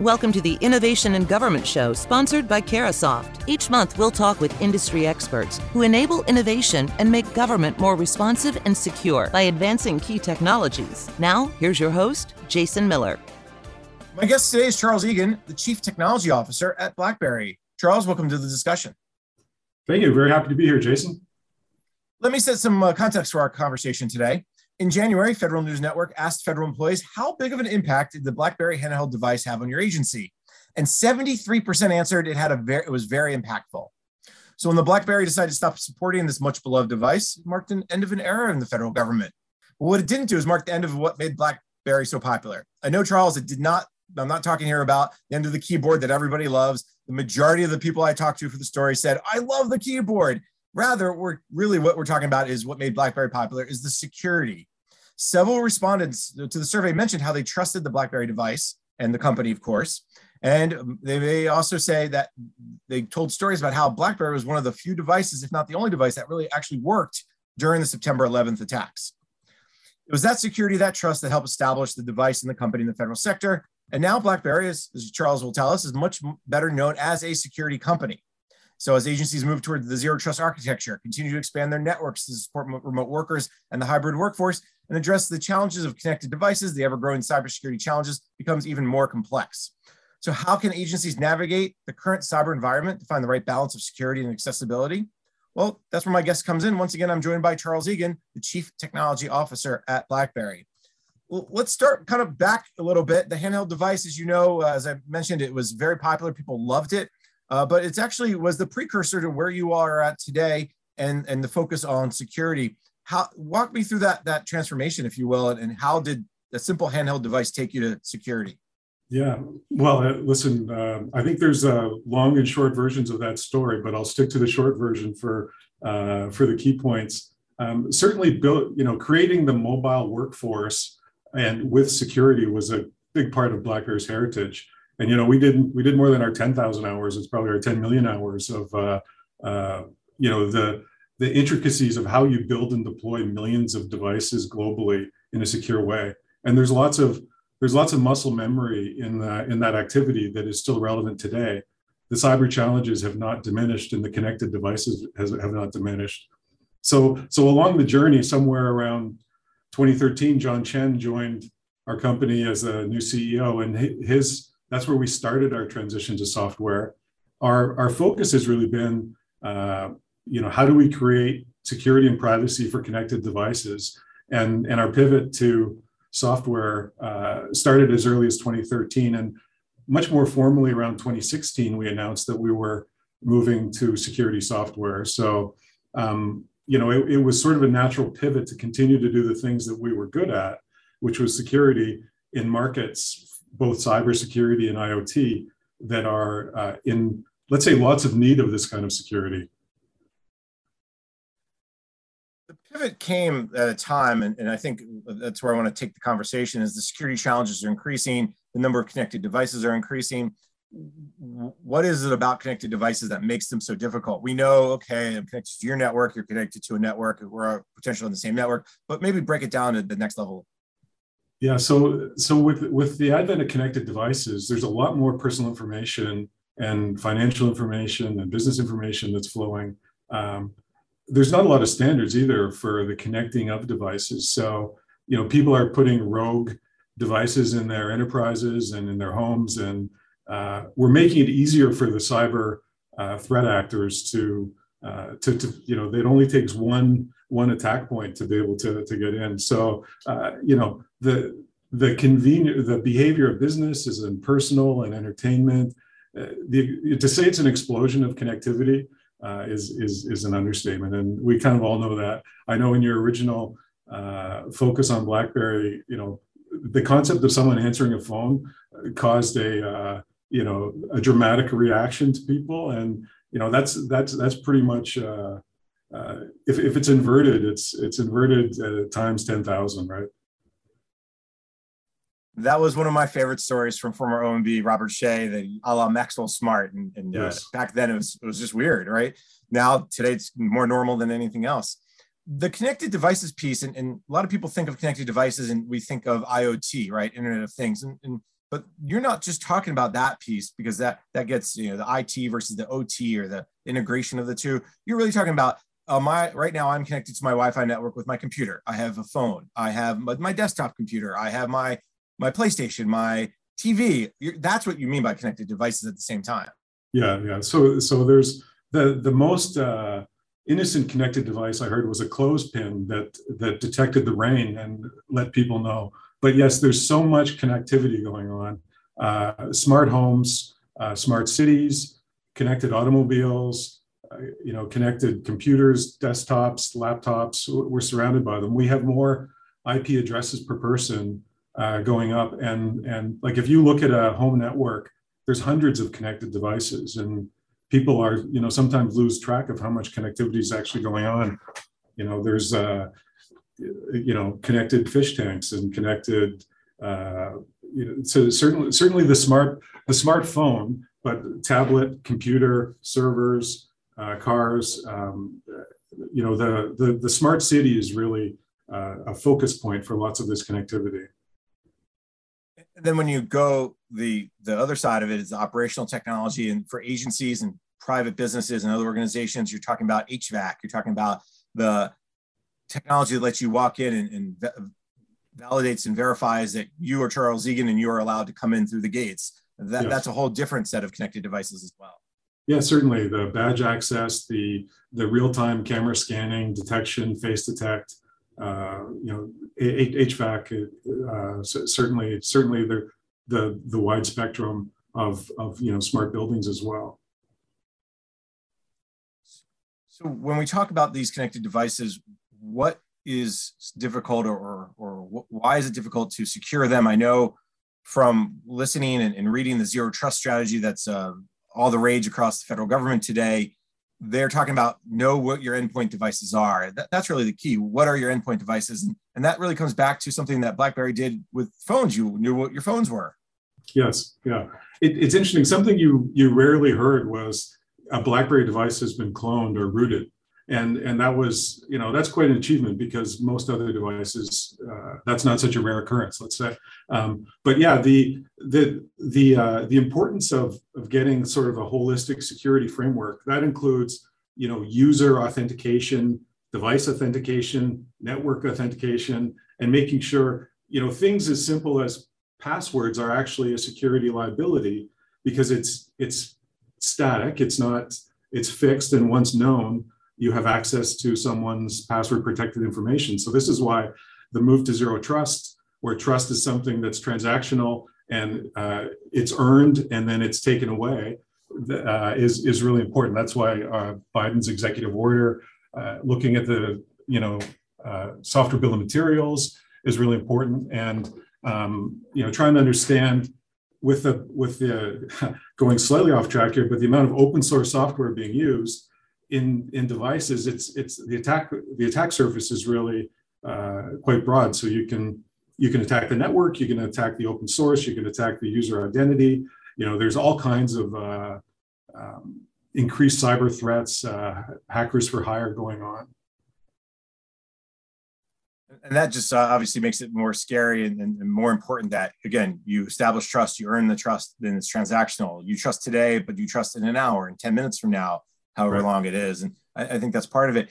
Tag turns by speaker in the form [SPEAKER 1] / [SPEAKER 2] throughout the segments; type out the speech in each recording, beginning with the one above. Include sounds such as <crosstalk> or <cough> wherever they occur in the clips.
[SPEAKER 1] Welcome to the Innovation in Government Show, sponsored by Carahsoft. Each month, we'll talk with industry experts who enable innovation and make government more responsive and secure by advancing key technologies. Now, here's your host, Jason Miller.
[SPEAKER 2] My guest today is Charles Eagan, the Chief Technology Officer at BlackBerry. Charles, welcome to the discussion.
[SPEAKER 3] Thank you. Very happy to be here, Jason.
[SPEAKER 2] Let me set some uh, context for our conversation today. In January, Federal News Network asked federal employees how big of an impact did the BlackBerry handheld device have on your agency, and 73% answered it had a very it was very impactful. So when the BlackBerry decided to stop supporting this much beloved device, it marked an end of an era in the federal government. But what it didn't do is mark the end of what made BlackBerry so popular. I know, Charles, it did not. I'm not talking here about the end of the keyboard that everybody loves. The majority of the people I talked to for the story said, "I love the keyboard." Rather, we're really what we're talking about is what made BlackBerry popular is the security. Several respondents to the survey mentioned how they trusted the BlackBerry device and the company, of course. And um, they may also say that they told stories about how BlackBerry was one of the few devices, if not the only device, that really actually worked during the September 11th attacks. It was that security, that trust that helped establish the device and the company in the federal sector. And now BlackBerry, as, as Charles will tell us, is much better known as a security company. So as agencies move towards the zero trust architecture, continue to expand their networks to support remote workers and the hybrid workforce, and address the challenges of connected devices, the ever-growing cybersecurity challenges becomes even more complex. So how can agencies navigate the current cyber environment to find the right balance of security and accessibility? Well, that's where my guest comes in. Once again, I'm joined by Charles Eagan, the Chief Technology Officer at BlackBerry. Well, let's start kind of back a little bit. The handheld device, as you know, uh, as I mentioned, it was very popular. People loved it uh, but it's actually was the precursor to where you are at today and, and the focus on security. How walk me through that that transformation, if you will, and, and how did a simple handheld device take you to security?
[SPEAKER 3] Yeah, well, uh, listen, uh, I think there's uh, long and short versions of that story, but I'll stick to the short version for uh, for the key points. Um, certainly, built, you know, creating the mobile workforce and with security was a big part of BlackBerry's heritage and you know we did we did more than our 10,000 hours. It's probably our 10 million hours of uh, uh, you know the the intricacies of how you build and deploy millions of devices globally in a secure way. And there's lots of there's lots of muscle memory in that in that activity that is still relevant today. The cyber challenges have not diminished and the connected devices has, have not diminished. So so along the journey somewhere around 2013 john chen joined our company as a new ceo and his that's where we started our transition to software. Our, our focus has really been, uh, you know, how do we create security and privacy for connected devices? And, and our pivot to software uh, started as early as 2013. And much more formally around 2016, we announced that we were moving to security software. So, um, you know, it, it was sort of a natural pivot to continue to do the things that we were good at, which was security in markets both cybersecurity and IoT that are uh, in, let's say, lots of need of this kind of security.
[SPEAKER 2] The pivot came at a time, and, and I think that's where I want to take the conversation, is the security challenges are increasing, the number of connected devices are increasing. What is it about connected devices that makes them so difficult? We know, okay, I'm connected to your network, you're connected to a network, we're potentially on the same network, but maybe break it down to the next level
[SPEAKER 3] yeah, so so with with the advent of connected devices, there's a lot more personal information and financial information and business information that's flowing. Um, there's not a lot of standards either for the connecting of devices. So you know, people are putting rogue devices in their enterprises and in their homes, and uh, we're making it easier for the cyber uh, threat actors to, uh, to to you know, it only takes one one attack point to be able to, to get in. So, uh, you know, the the convenient the behavior of business is in personal and entertainment. Uh, the, to say it's an explosion of connectivity uh, is is is an understatement, and we kind of all know that. I know in your original uh, focus on BlackBerry, you know, the concept of someone answering a phone caused a uh, you know a dramatic reaction to people, and you know that's that's that's pretty much uh, uh, if, if it's inverted, it's it's inverted uh, times 10,000, right?
[SPEAKER 2] That was one of my favorite stories from former OMB Robert Shea, that a la Maxwell Smart. And, and uh, yes. uh, back then it was, it was just weird, right? Now, today it's more normal than anything else. The connected devices piece, and, and a lot of people think of connected devices and we think of IoT, right? Internet of Things. And, and but you're not just talking about that piece because that that gets you know the IT versus the OT or the integration of the two. You're really talking about uh, my right now I'm connected to my Wi-Fi network with my computer. I have a phone. I have my, my desktop computer. I have my my PlayStation, my TV. You're, that's what you mean by connected devices at the same time.
[SPEAKER 3] Yeah, yeah. So so there's the the most uh, innocent connected device I heard was a clothespin that that detected the rain and let people know. But yes, there's so much connectivity going on. Uh, smart homes, uh, smart cities, connected automobiles, you know, connected computers, desktops, laptops. We're surrounded by them. We have more IP addresses per person uh, going up, and and like if you look at a home network, there's hundreds of connected devices, and people are you know sometimes lose track of how much connectivity is actually going on. You know, there's uh, you know connected fish tanks and connected. Uh, you know, so certainly certainly the smart the smartphone, but tablet, computer, servers, uh, cars. Um, you know, the, the the smart city is really uh, a focus point for lots of this connectivity.
[SPEAKER 2] And then when you go the the other side of it is operational technology, and for agencies and private businesses and other organizations, you're talking about HVAC. You're talking about the technology that lets you walk in and, and validates and verifies that you are Charles Eagan and you are allowed to come in through the gates. That, yes. That's a whole different set of connected devices as well.
[SPEAKER 3] Yeah, certainly the badge access, the the real time camera scanning, detection, face detect, uh, you know, HVAC, uh, certainly certainly the the the wide spectrum of of you know smart buildings as well.
[SPEAKER 2] So when we talk about these connected devices, what is difficult or, or, why is it difficult to secure them? I know from listening and, and reading the zero trust strategy that's uh, all the rage across the federal government today, they're talking about know what your endpoint devices are. That, that's really the key. What are your endpoint devices? And, and that really comes back to something that BlackBerry did with phones. You knew what your phones were.
[SPEAKER 3] Yes, yeah. It, it's interesting. Something you you rarely heard was a BlackBerry device has been cloned or rooted and and that was you know that's quite an achievement because most other devices uh, that's not such a rare occurrence let's say. Um, but yeah the the the uh, the importance of of getting sort of a holistic security framework that includes you know user authentication device authentication network authentication and making sure you know things as simple as passwords are actually a security liability because it's it's static it's not it's fixed and once known you have access to someone's password protected information. So this is why the move to zero trust, where trust is something that's transactional and uh, it's earned and then it's taken away, uh, is is really important. That's why uh, Biden's executive order, uh, looking at the you know uh, software bill of materials, is really important. And um, you know, trying to understand with the with the <laughs> going slightly off track here, but the amount of open source software being used in in devices, it's it's the attack the attack surface is really uh, quite broad. So you can you can attack the network, you can attack the open source, you can attack the user identity. You know, there's all kinds of uh, um, increased cyber threats, uh, hackers for hire going on.
[SPEAKER 2] And that just uh, obviously makes it more scary and, and, more important that, again, you establish trust, you earn the trust, then it's transactional. You trust today, but you trust in an hour and 10 minutes from now however right. long it is. And I, I, think that's part of it.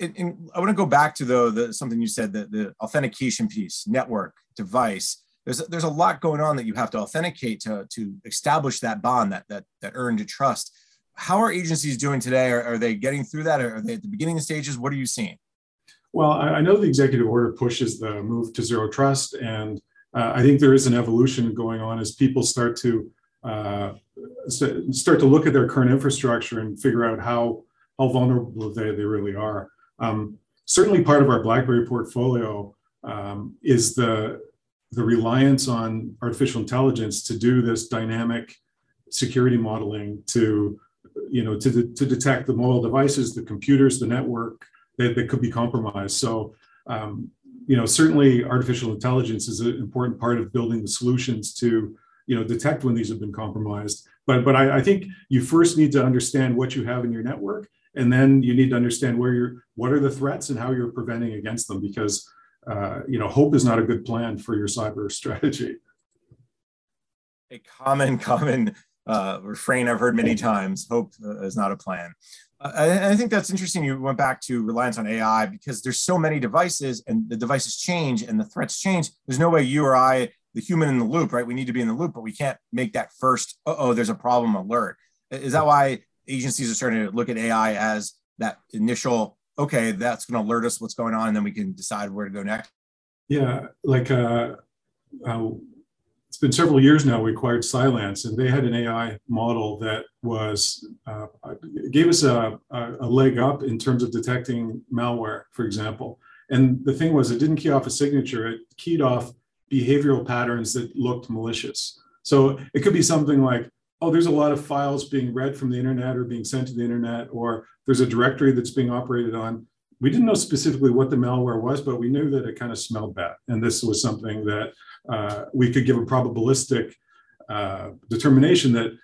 [SPEAKER 2] And, and I want to go back to though the something you said that the authentication piece, network, device. There's a, there's a lot going on that you have to authenticate to to establish that bond that that that earned trust. How are agencies doing today? Are, are they getting through that? Are they at the beginning stages? What are you seeing?
[SPEAKER 3] Well, I, know the executive order pushes the move to zero trust, and uh, I think there is an evolution going on as people start to uh, start to look at their current infrastructure and figure out how how vulnerable they, they really are. Um, certainly, part of our BlackBerry portfolio um, is the the reliance on artificial intelligence to do this dynamic security modeling to you know to, to detect the mobile devices the computers the network that, that could be compromised so um, you know certainly artificial intelligence is an important part of building the solutions to you know detect when these have been compromised but but I, I, think you first need to understand what you have in your network and then you need to understand where you're what are the threats and how you're preventing against them because uh, you know hope is not a good plan for your cyber <laughs> strategy
[SPEAKER 2] A common, common uh, refrain I've heard many times hope uh, is not a plan. Uh, I, I think that's interesting. You went back to reliance on AI because there's so many devices and the devices change and the threats change. There's no way you or I, the human in the loop, right? We need to be in the loop, but we can't make that first, oh, there's a problem alert. Is that why agencies are starting to look at AI as that initial, okay, that's going to alert us what's going on, and then we can decide where to go next?
[SPEAKER 3] Yeah, like uh, uh, it's been several years now. We acquired Cylance, and they had an AI model that was uh, gave us a, a, leg up in terms of detecting malware, for example. And the thing was, it didn't key off a signature; it keyed off behavioral patterns that looked malicious. So it could be something like, oh, there's a lot of files being read from the internet or being sent to the internet, or there's a directory that's being operated on. We didn't know specifically what the malware was, but we knew that it kind of smelled bad. And this was something that uh, we could give a probabilistic uh, determination that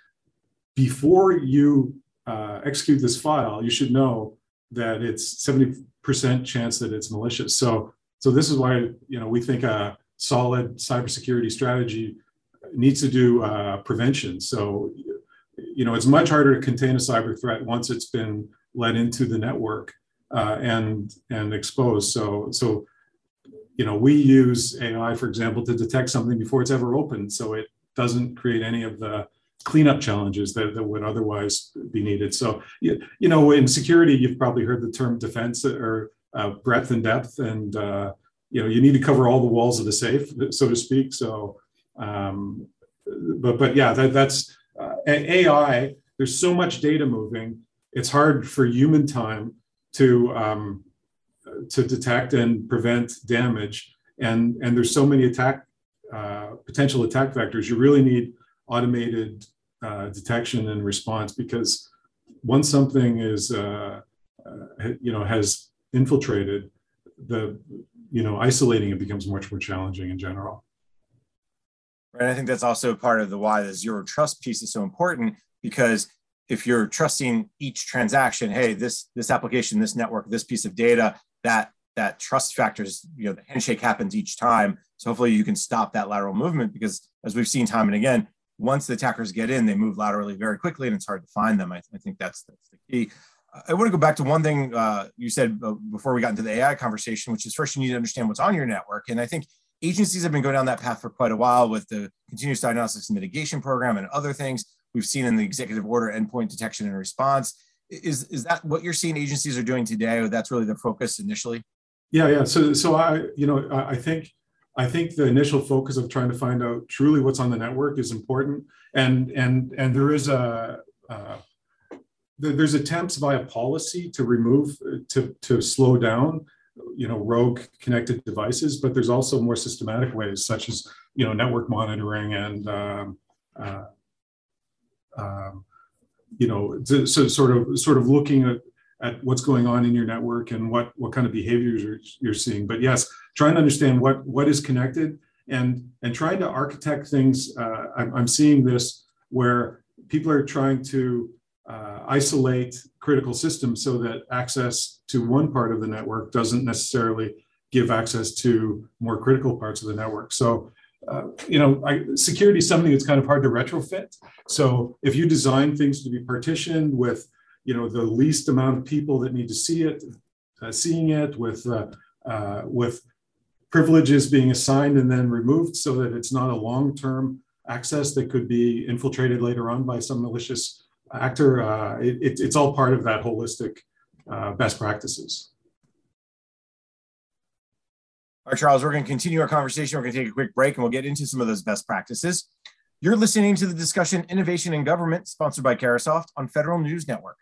[SPEAKER 3] before you uh, execute this file, you should know that it's 70% chance that it's malicious. So, so this is why you know we think a solid cybersecurity strategy needs to do uh, prevention. So, you know, it's much harder to contain a cyber threat once it's been let into the network uh, and and exposed. So, so, you know, we use AI, for example, to detect something before it's ever opened, so it doesn't create any of the cleanup challenges that, that would otherwise be needed. So, you, you know, in security, you've probably heard the term defense or uh, breadth and depth, and uh, you know, you need to cover all the walls of the safe, so to speak. So, um, but but yeah, that, that's uh, AI. There's so much data moving. It's hard for human time to um, to detect and prevent damage, and and there's so many attack uh, potential attack vectors. You really need automated uh, detection and response because once something is uh, uh, you know has infiltrated the you know isolating it becomes much more challenging in general
[SPEAKER 2] Right. I think that's also part of the why the zero trust piece is so important because if you're trusting each transaction, hey, this this application, this network, this piece of data, that that trust factors, you know, the handshake happens each time. So hopefully you can stop that lateral movement because as we've seen time and again, once the attackers get in, they move laterally very quickly and it's hard to find them. I, I think that's that's the key. I want to go back to one thing uh, you said uh, before we got into the AI conversation, which is first you need to understand what's on your network. And I think agencies have been going down that path for quite a while with the continuous diagnostics and mitigation program and other things we've seen in the executive order endpoint detection and response. Is, is that what you're seeing agencies are doing today? Or that's really the focus initially?
[SPEAKER 3] Yeah, yeah. So, so I, you know, I think, I think the initial focus of trying to find out truly what's on the network is important, and and and there is a uh, there's attempts via policy to remove to to slow down you know rogue connected devices but there's also more systematic ways such as you know network monitoring and um, uh, um, you know so sort of sort of looking at, at what's going on in your network and what what kind of behaviors you're, you're seeing. But yes trying to understand what what is connected and and trying to architect things uh, I'm, I'm seeing this where people are trying to uh, isolate critical systems so that access to one part of the network doesn't necessarily give access to more critical parts of the network. So, uh, you know, I, security is something that's kind of hard to retrofit. So, if you design things to be partitioned with, you know, the least amount of people that need to see it, uh, seeing it, with uh, uh, with privileges being assigned and then removed, so that it's not a long-term access that could be infiltrated later on by some malicious actor, uh, it, it's all part of that holistic uh, best practices.
[SPEAKER 2] All right, Charles, we're going to continue our conversation. We're going to take a quick break and we'll get into some of those best practices. You're listening to the discussion Innovation in Government, sponsored by Carahsoft on Federal News Network.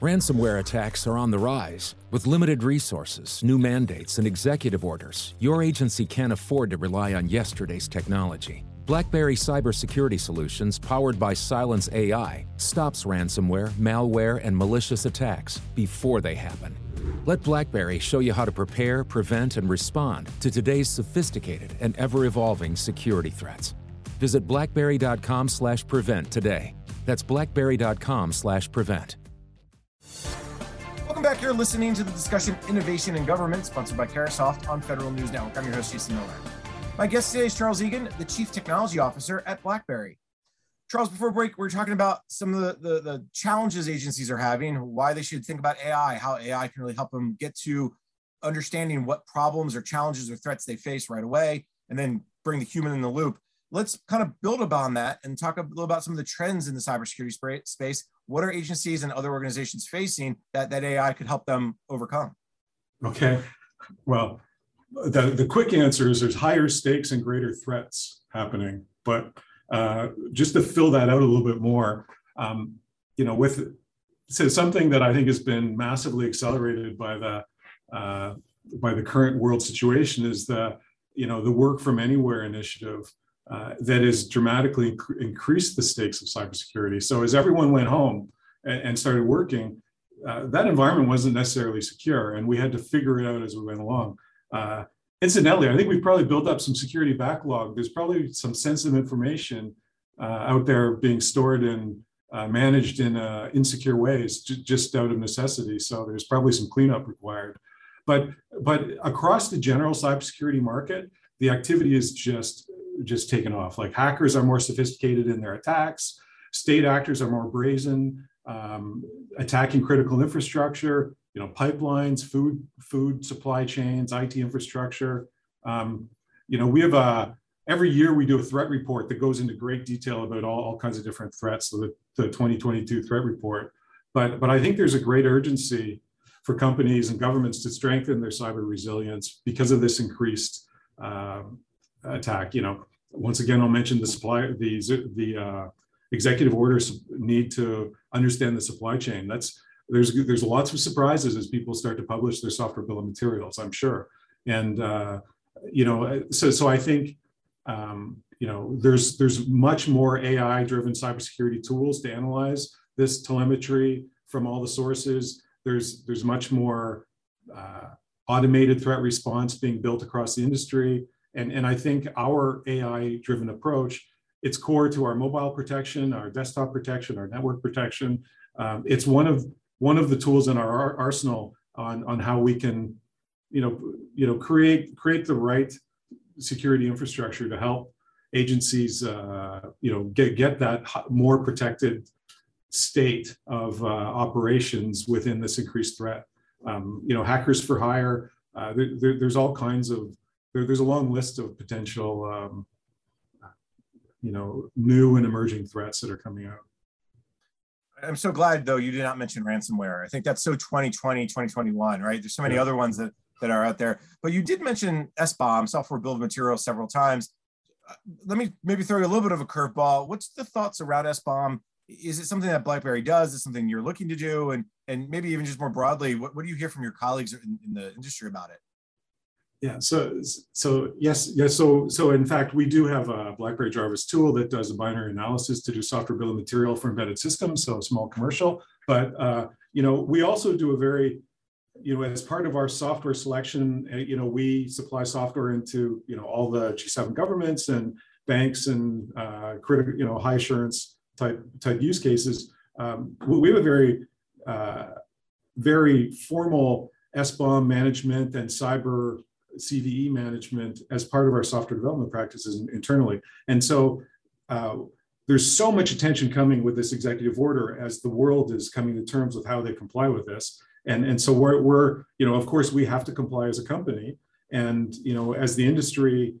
[SPEAKER 4] Ransomware attacks are on the rise. With limited resources, new mandates, and executive orders, your agency can't afford to rely on yesterday's technology. BlackBerry Cybersecurity Solutions, powered by Cylance AI, stops ransomware, malware, and malicious attacks before they happen. Let BlackBerry show you how to prepare, prevent, and respond to today's sophisticated and ever-evolving security threats. Visit blackberry.com/prevent today. That's blackberry.com/prevent.
[SPEAKER 2] Welcome back. You're listening to the discussion Innovation in Government, sponsored by Carahsoft on Federal News Network. I'm your host, Jason Miller. My guest today is Charles Eagan, the Chief Technology Officer at BlackBerry. Charles, before break, we are talking about some of the, the, the, challenges agencies are having, why they should think about AI, how AI can really help them get to understanding what problems or challenges or threats they face right away, and then bring the human in the loop. Let's kind of build upon that and talk a little about some of the trends in the cybersecurity space. What are agencies and other organizations facing that, that AI could help them overcome?
[SPEAKER 3] Okay. Well, the, the quick answer is there's higher stakes and greater threats happening. But uh, just to fill that out a little bit more, um, you know, with so something that I think has been massively accelerated by the uh, by the current world situation is the you know the work from anywhere initiative uh, that has dramatically inc- increased the stakes of cybersecurity. So as everyone went home and, and started working, uh, that environment wasn't necessarily secure, and we had to figure it out as we went along. Uh, incidentally, I think we've probably built up some security backlog. There's probably some sensitive information uh, out there being stored and uh, managed in uh, insecure ways, j- just out of necessity. So there's probably some cleanup required. But but across the general cybersecurity market, the activity is just just taken off. Like hackers are more sophisticated in their attacks. State actors are more brazen, um, attacking critical infrastructure you know, pipelines, food, food supply chains, IT infrastructure. Um, you know, we have a, every year we do a threat report that goes into great detail about all, all kinds of different threats. So the, the 2022 threat report. But, but I think there's a great urgency for companies and governments to strengthen their cyber resilience because of this increased uh, attack. You know, once again, I'll mention the supply, the, the uh, executive orders need to understand the supply chain. That's there's there's lots of surprises as people start to publish their software bill of materials. I'm sure, and uh, you know, so so I think um, you know there's there's much more AI driven cybersecurity tools to analyze this telemetry from all the sources. There's there's much more uh, automated threat response being built across the industry, and and I think our AI driven approach it's core to our mobile protection, our desktop protection, our network protection. Um, it's one of one of the tools in our arsenal on, on how we can, you know, you know, create create the right security infrastructure to help agencies, uh, you know, get get that more protected state of uh, operations within this increased threat. Um, you know, hackers for hire. Uh, there, there, there's all kinds of there, there's a long list of potential, um, you know, new and emerging threats that are coming out.
[SPEAKER 2] I'm so glad though you did not mention ransomware. I think that's so 2020, 2021, right? There's so many yeah. other ones that that are out there, but you did mention SBOM, software bill material, several times. Uh, let me maybe throw you a little bit of a curveball. What's the thoughts around SBOM? Is it something that BlackBerry does? Is it something you're looking to do? And and maybe even just more broadly, what, what do you hear from your colleagues in, in the industry about it?
[SPEAKER 3] Yeah, so so yes, yes. So so in fact, we do have a BlackBerry Jarvis tool that does a binary analysis to do software bill of material for embedded systems, so small commercial. But uh, you know, we also do a very, you know, as part of our software selection, uh, you know, we supply software into you know all the G7 governments and banks and uh, critical, you know, high assurance type type use cases. Um, we have a very uh, very formal SBOM management and cyber CVE management as part of our software development practices internally. And so uh, there's so much attention coming with this executive order as the world is coming to terms with how they comply with this. And, and so we're, we're, you know, of course, we have to comply as a company. And, you know, as the industry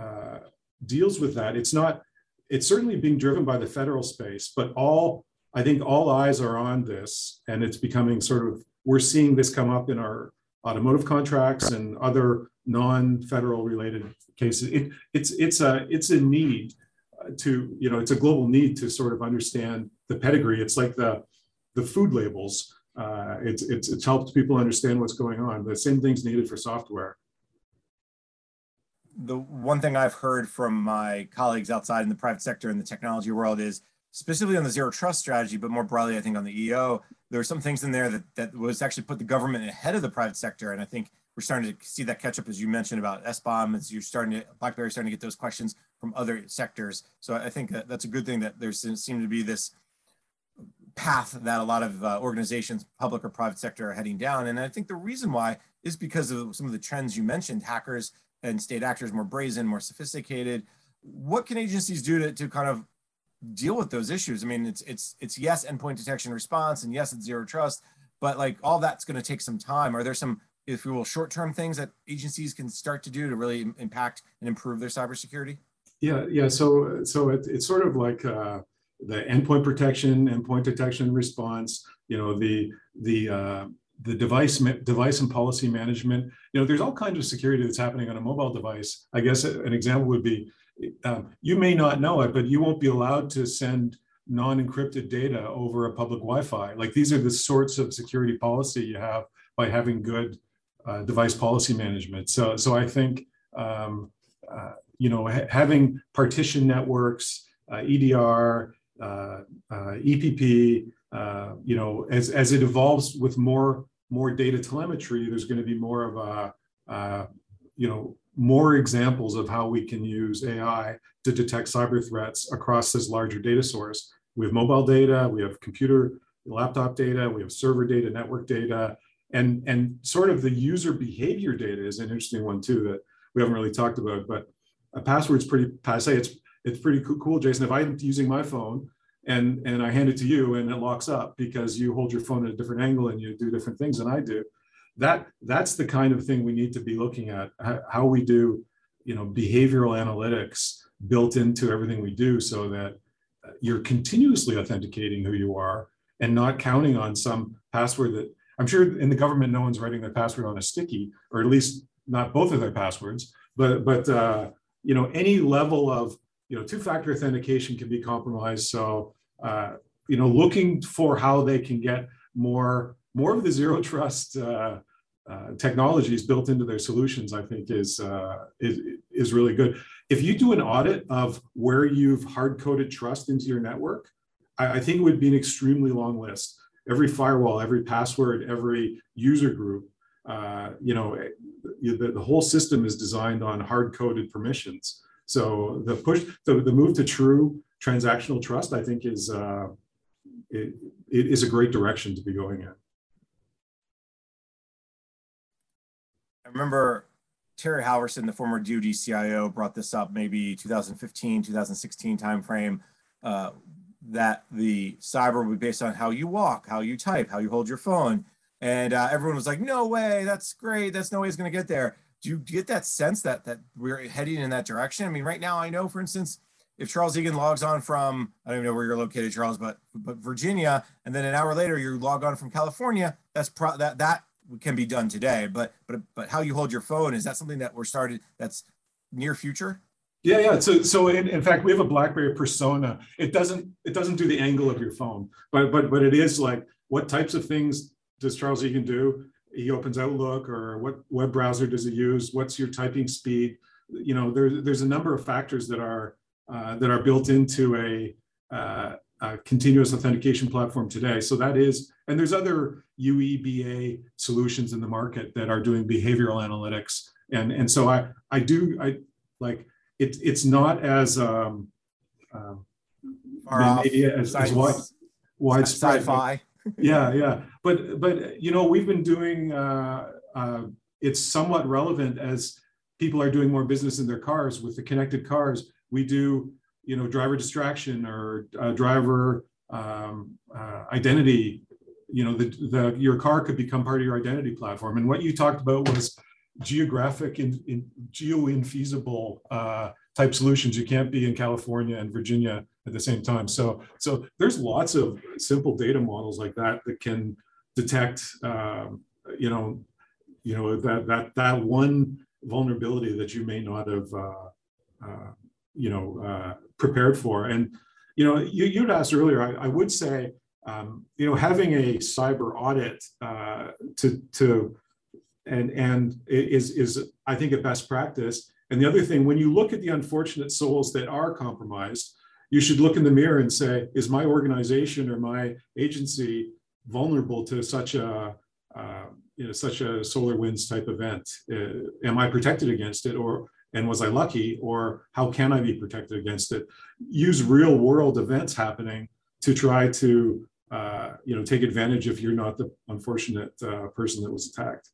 [SPEAKER 3] uh, deals with that, it's not, it's certainly being driven by the federal space, but all, I think all eyes are on this and it's becoming sort of, we're seeing this come up in our automotive contracts and other non-federal related cases. It, it's it's a it's a need to you know it's a global need to sort of understand the pedigree. It's like the the food labels. Uh, it's, it's it's helped people understand what's going on. The same thing's needed for software.
[SPEAKER 2] The one thing I've heard from my colleagues outside in the private sector in the technology world is specifically on the zero trust strategy, but more broadly, I think on the EO, there are some things in there that that was actually put the government ahead of the private sector, and I think we're starting to see that catch up, as you mentioned about SBOM, as you're starting to, BlackBerry starting to get those questions from other sectors. So I think that that's a good thing that there seems to be this path that a lot of uh, organizations, public or private sector, are heading down. And I think the reason why is because of some of the trends you mentioned, hackers and state actors more brazen, more sophisticated. What can agencies do to, to kind of deal with those issues? I mean, it's it's it's yes, endpoint detection response, and yes, it's zero trust, but like all that's going to take some time. Are there some, if we will, short-term things that agencies can start to do to really impact and improve their cybersecurity?
[SPEAKER 3] Yeah, yeah. So so it, it's sort of like uh, the endpoint protection, endpoint detection response. You know, the the uh, the device device and policy management. You know, there's all kinds of security that's happening on a mobile device. I guess an example would be, um, you may not know it, but you won't be allowed to send non-encrypted data over a public Wi-Fi. Like these are the sorts of security policy you have by having good uh, device policy management. So, so I think um, uh, you know ha having partition networks, uh, EDR, uh, uh, EPP, uh, you know, as, as it evolves with more, more data telemetry, there's going to be more of a, you know, more examples of how we can use AI to detect cyber threats across this larger data source. We have mobile data, we have computer, laptop data, we have server data, network data, and, and sort of the user behavior data is an interesting one too that we haven't really talked about, but a password's pretty passe. It's, it's pretty cool, Jason. If I'm using my phone, and and I hand it to you and it locks up because you hold your phone at a different angle and you do different things than I do. That that's the kind of thing we need to be looking at how we do, you know, behavioral analytics built into everything we do so that you're continuously authenticating who you are and not counting on some password that I'm sure in the government no one's writing their password on a sticky or at least not both of their passwords but but uh, you know any level of you know two-factor authentication can be compromised. So uh, you know, looking for how they can get more more of the zero trust uh, uh, technologies built into their solutions, I think is, uh, is, is really good. If you do an audit of where you've hard coded trust into your network, I, I, think it would be an extremely long list. Every firewall, every password, every user group, uh, you know, the, the whole system is designed on hard coded permissions. So the push, the, the move to true transactional trust, I think is uh, it, it is a great direction to be going in.
[SPEAKER 2] I remember Terry Halvorsen, the former DoD CIO, brought this up maybe 2015, 2016 timeframe. Uh, that the cyber would be based on how you walk, how you type, how you hold your phone, and uh, everyone was like, "No way, that's great. That's no way it's going to get there." Do you get that sense that that we're heading in that direction? I mean, right now, I know, for instance, if Charles Eagan logs on from, I don't even know where you're located, Charles, but but Virginia, and then an hour later you log on from California, that's pro that that can be done today. But but but how you hold your phone is that something that we're started that's near future?
[SPEAKER 3] Yeah, yeah. So so in, in fact we have a BlackBerry persona. It doesn't it doesn't do the angle of your phone, but but but it is like what types of things does Charles Eagan do? He opens Outlook or what web browser does he use? What's your typing speed? You know, there's there's a number of factors that are uh, that are built into a, uh, a, continuous authentication platform today. So that is, and there's other UEBA solutions in the market that are doing behavioral analytics. And, and so I, I do, I like, it, it's not as, um, uh, maybe as, as wide, widespread.
[SPEAKER 2] Sci-fi.
[SPEAKER 3] yeah, yeah. But, but, you know, we've been doing, uh, uh, it's somewhat relevant as people are doing more business in their cars with the connected cars we do you know driver distraction or uh, driver um, uh, identity you know the, the your car could become part of your identity platform. And what you talked about was geographic and in, in, geo infeasible uh, type solutions. You can't be in california and virginia at the same time. So so there's lots of simple data models like that that can detect um, you know you know that that that one vulnerability that you may not have uh, uh, you know uh, prepared for. And you know, you you'd asked earlier. I, I would say, um, you know, having a cyber audit uh, to to and and is is I think a best practice. And the other thing, when you look at the unfortunate souls that are compromised, you should look in the mirror and say, is my organization or my agency vulnerable to such a uh, you know such a SolarWinds type event? Uh, am I protected against it, or and was I lucky or how can I be protected against it? Use real world events happening to try to uh, you know take advantage if you're not the unfortunate uh, person that was attacked.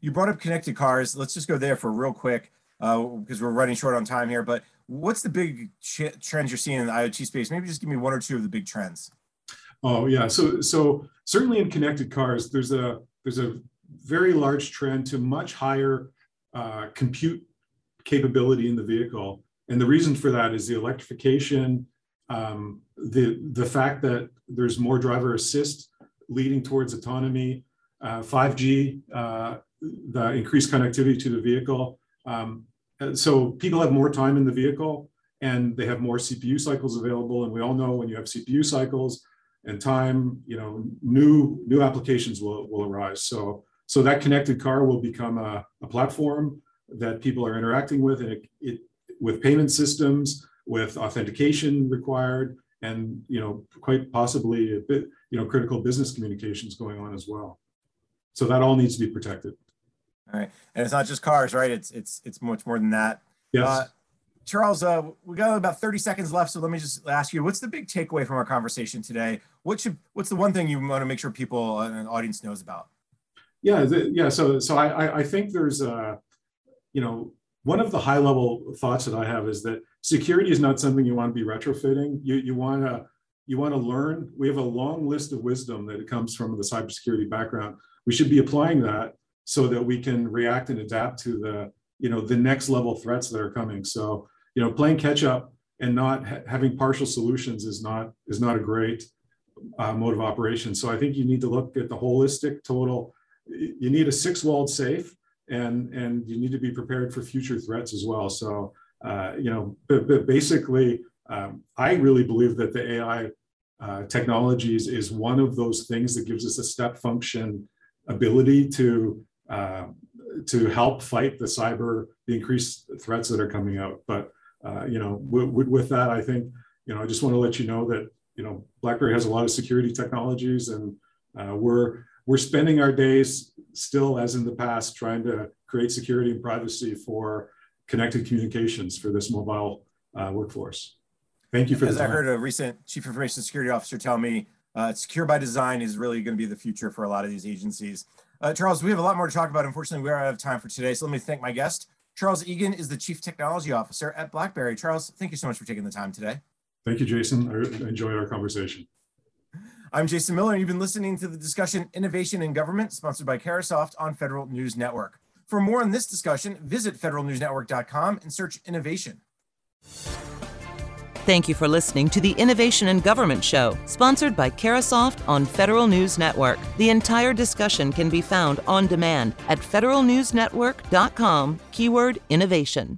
[SPEAKER 2] you brought up connected cars. Let's just go there for real quick because uh, we're running short on time here. But what's the big ch- trends you're seeing in the IoT space? Maybe just give me one or two of the big trends.
[SPEAKER 3] Oh yeah, so so certainly in connected cars, there's a there's a very large trend to much higher uh, compute capability in the vehicle, and the reason for that is the electrification, um, the the fact that there's more driver assist leading towards autonomy, uh, 5G, uh, the increased connectivity to the vehicle. Um, so people have more time in the vehicle and they have more CPU cycles available. And we all know when you have CPU cycles and time, you know, new new applications will, will arise. So so that connected car will become a, a platform that people are interacting with and it, it with payment systems, with authentication required, and you know, quite possibly a bit, you know, critical business communications going on as well. So that all needs to be protected.
[SPEAKER 2] All right, and it's not just cars, right? It's it's it's much more than that.
[SPEAKER 3] Yes. Uh,
[SPEAKER 2] Charles, uh, we got about 30 seconds left, so let me just ask you: What's the big takeaway from our conversation today? What should what's the one thing you want to make sure people and an audience knows about?
[SPEAKER 3] Yeah, the, yeah. So so I I think there's uh, you know one of the high level thoughts that I have is that security is not something you want to be retrofitting. You you want to you want to learn. We have a long list of wisdom that comes from the cybersecurity background. We should be applying that so that we can react and adapt to the you know the next level threats that are coming so you know playing catch up and not ha- having partial solutions is not is not a great uh, mode of operation. So i think you need to look at the holistic total. You need a six walled safe and and you need to be prepared for future threats as well. So uh, you know but, but basically um, i really believe that the ai uh, technologies is one of those things that gives us a step function ability to uh, to help fight the cyber, the increased threats that are coming out. But uh, you know, w- w- with that, I think you know, I just want to let you know that you know, BlackBerry has a lot of security technologies, and uh, we're we're spending our days still, as in the past, trying to create security and privacy for connected communications for this mobile uh, workforce. Thank you for.
[SPEAKER 2] As I heard a recent chief information security officer tell me, uh, secure by design is really going to be the future for a lot of these agencies. Uh, Charles, we have a lot more to talk about. Unfortunately, we are out of time for today. So let me thank my guest. Charles Eagan is the Chief Technology Officer at BlackBerry. Charles, thank you so much for taking the time today.
[SPEAKER 3] Thank you, Jason. I enjoyed our conversation.
[SPEAKER 2] I'm Jason Miller, and you've been listening to the discussion Innovation in Government, sponsored by Carahsoft on Federal News Network. For more on this discussion, visit federalnewsnetwork.com and search innovation.
[SPEAKER 1] Thank you for listening to the Innovation in Government Show, sponsored by Carahsoft on Federal News Network. The entire discussion can be found on demand at federalnewsnetwork.com, keyword innovation.